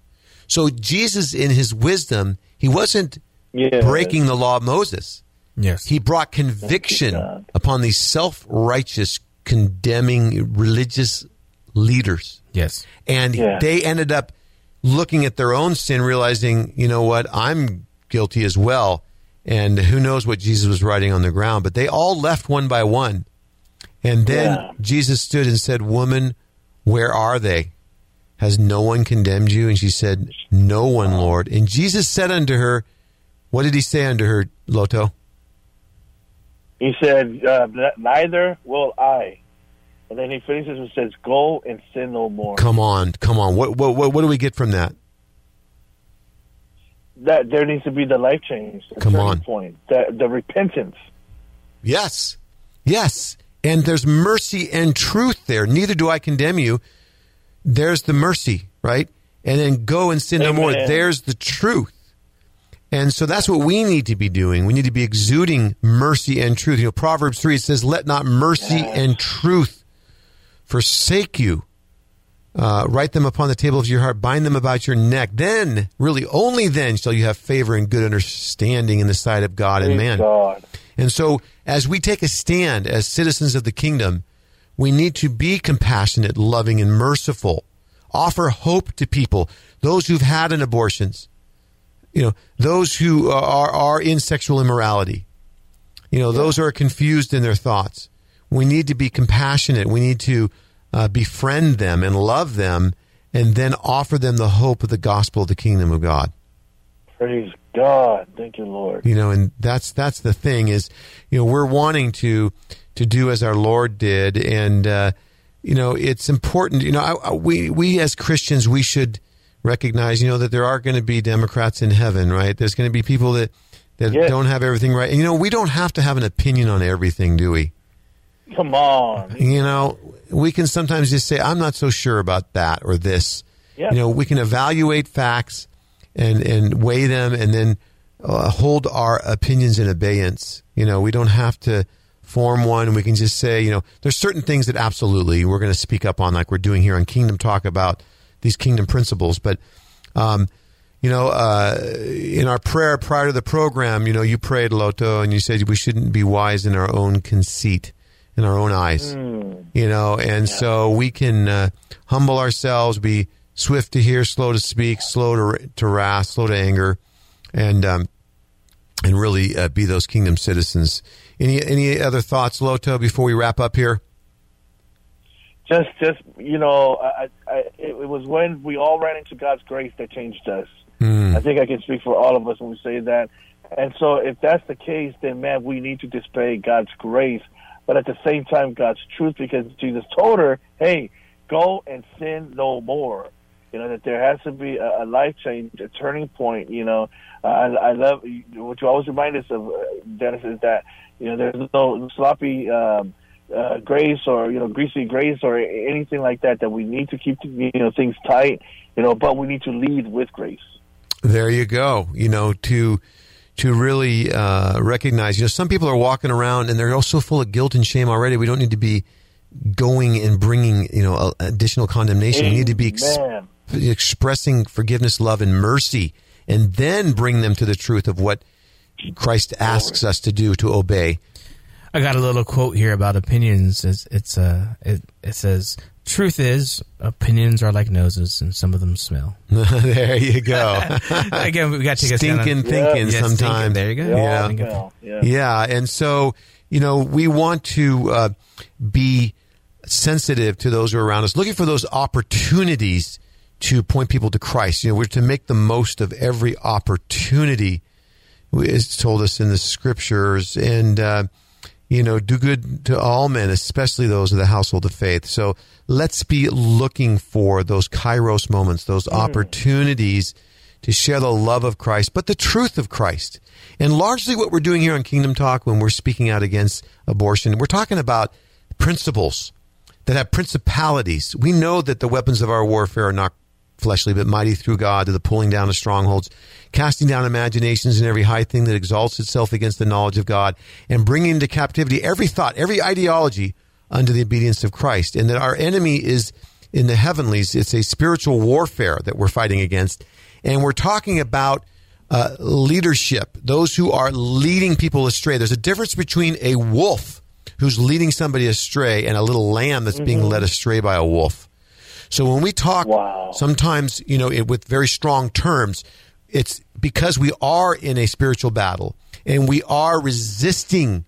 So Jesus, in his wisdom, he wasn't Yeah. breaking the law of Moses. Yes. He brought conviction upon these self righteous, condemning religious leaders. yes. And Yeah. they ended up looking at their own sin, realizing, you know what, I'm guilty as well. And who knows what Jesus was writing on the ground. But they all left one by one. And then Yeah. Jesus stood and said, Woman, where are they? Has no one condemned you? And she said, No one, Lord. And Jesus said unto her, What did he say unto her, Loto? He said, uh, "Neither will I." And then he finishes and says, "Go and sin no more." Come on, come on. What, what, what, what do we get from that? That there needs to be the life change. Come on. point. The the repentance. Yes. Yes. And there's mercy and truth there. Neither do I condemn you. There's the mercy, right? And then go and sin no more. There's the truth. And so that's what we need to be doing. We need to be exuding mercy and truth. You know, Proverbs 3 it says, Let not mercy and truth forsake you. Uh, write them upon the table of your heart, bind them about your neck. Then, really, only then shall you have favor and good understanding in the sight of God and man. God. And so, as we take a stand as citizens of the kingdom, we need to be compassionate, loving, and merciful. Offer hope to people, those who've had an abortions, you know, those who are, are in sexual immorality, you know, those who are confused in their thoughts. We need to be compassionate. We need to uh, befriend them and love them, and then offer them the hope of the gospel of the kingdom of God. Praise God. Thank you, Lord. You know, and that's that's the thing is, you know, we're wanting to to do as our Lord did, and uh, you know, it's important. You know, I, I, we we as Christians we should recognize, you know, that there are going to be Democrats in heaven, right? There's going to be people that that Yes. don't have everything right. And, you know, we don't have to have an opinion on everything, do we? Come on. You know, we can sometimes just say, I'm not so sure about that or this. Yeah. You know, we can evaluate facts and, and weigh them and then uh, hold our opinions in abeyance. You know, we don't have to form one. We can just say, you know, there's certain things that absolutely we're going to speak up on, like we're doing here on Kingdom Talk about these kingdom principles. But, um, you know, uh, in our prayer prior to the program, you know, you prayed, Loto, and you said we shouldn't be wise in our own conceit, in our own eyes. You know, and so we can uh, humble ourselves, be swift to hear, slow to speak, slow to to wrath, slow to anger, and um, and really uh, be those kingdom citizens. Any any other thoughts, Loto, before we wrap up here? just just you know I, I it, it was when we all ran into god's grace that changed us i think i can speak for all of us when we say that and so if that's the case then man we need to display god's grace but at the same time god's truth because jesus told her hey go and sin no more you know that there has to be a, a life change a turning point you know uh, I, I love what you always remind us of uh, dennis is that you know there's no sloppy um uh, grace or you know greasy grace or anything like that. That we need to keep you know things tight, you know, but we need to lead with grace. There you go. You know, to to really uh, recognize. You know, some people are walking around and they're all so full of guilt and shame already. We don't need to be going and bringing you know additional condemnation. We need to be ex- expressing forgiveness, love, and mercy, and then bring them to the truth of what Christ asks us to do to obey. I got a little quote here about opinions. It's, it's uh, it, it says, "Truth is, opinions are like noses, and some of them smell." *laughs* there you go. *laughs* Again, we got to take us down on- Stinking thinking Yeah, stinking. sometimes. There you go. Yeah. Yeah, yeah. Yeah, and so you know we want to uh, be sensitive to those who are around us, looking for those opportunities to point people to Christ. You know, we're to make the most of every opportunity. It's told us in the scriptures, and uh, you know, do good to all men, especially those of the household of faith. So let's be looking for those kairos moments, those mm. opportunities to share the love of Christ, but the truth of Christ. And largely what we're doing here on Kingdom Talk when we're speaking out against abortion, we're talking about principles that have principalities. We know that the weapons of our warfare are not fleshly, but mighty through God to the pulling down of strongholds, casting down imaginations and every high thing that exalts itself against the knowledge of God, and bringing into captivity every thought, every ideology under the obedience of Christ. And that our enemy is in the heavenlies. It's a spiritual warfare that we're fighting against. And we're talking about uh, leadership, those who are leading people astray. There's a difference between a wolf who's leading somebody astray and a little lamb that's being led astray by a wolf. So when we talk, Wow. sometimes you know, it, with very strong terms, it's because we are in a spiritual battle and we are resisting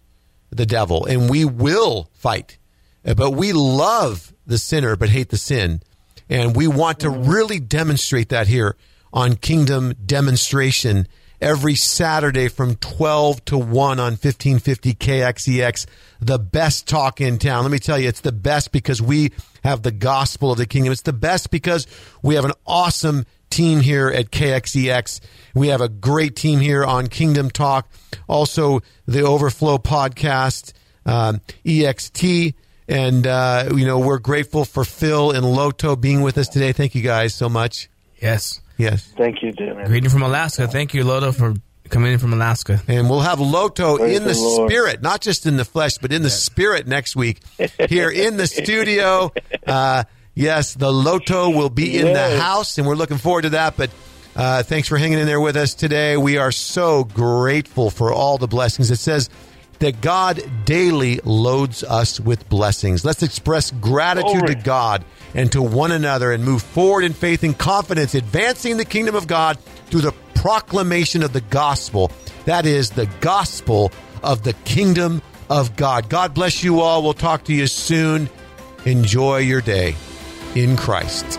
the devil and we will fight, but we love the sinner but hate the sin, and we want to mm-hmm. really demonstrate that here on Kingdom Demonstration every Saturday from 12 to 1 on 1550 KXEX, the best talk in town. Let me tell you, it's the best because we have the gospel of the kingdom. It's the best because we have an awesome team here at KXEX. We have a great team here on Kingdom Talk. Also, the Overflow podcast, um, EXT. And, uh, you know, we're grateful for Phil and Loto being with us today. Thank you guys so much. Yes. Yes. Thank you, Dennis. Greeting from Alaska. Thank you, Loto, for coming in from Alaska. And we'll have Loto Praise in the, the Lord. spirit, not just in the flesh, but in the spirit next week here in the studio. *laughs* Uh, yes, the Loto will be in the house, and we're looking forward to that. But uh, thanks for hanging in there with us today. We are so grateful for all the blessings. It says that God daily loads us with blessings. Let's express gratitude Glory. to God and to one another and move forward in faith and confidence, advancing the kingdom of God through the proclamation of the gospel. That is the gospel of the kingdom of God. God bless you all. We'll talk to you soon. Enjoy your day in Christ.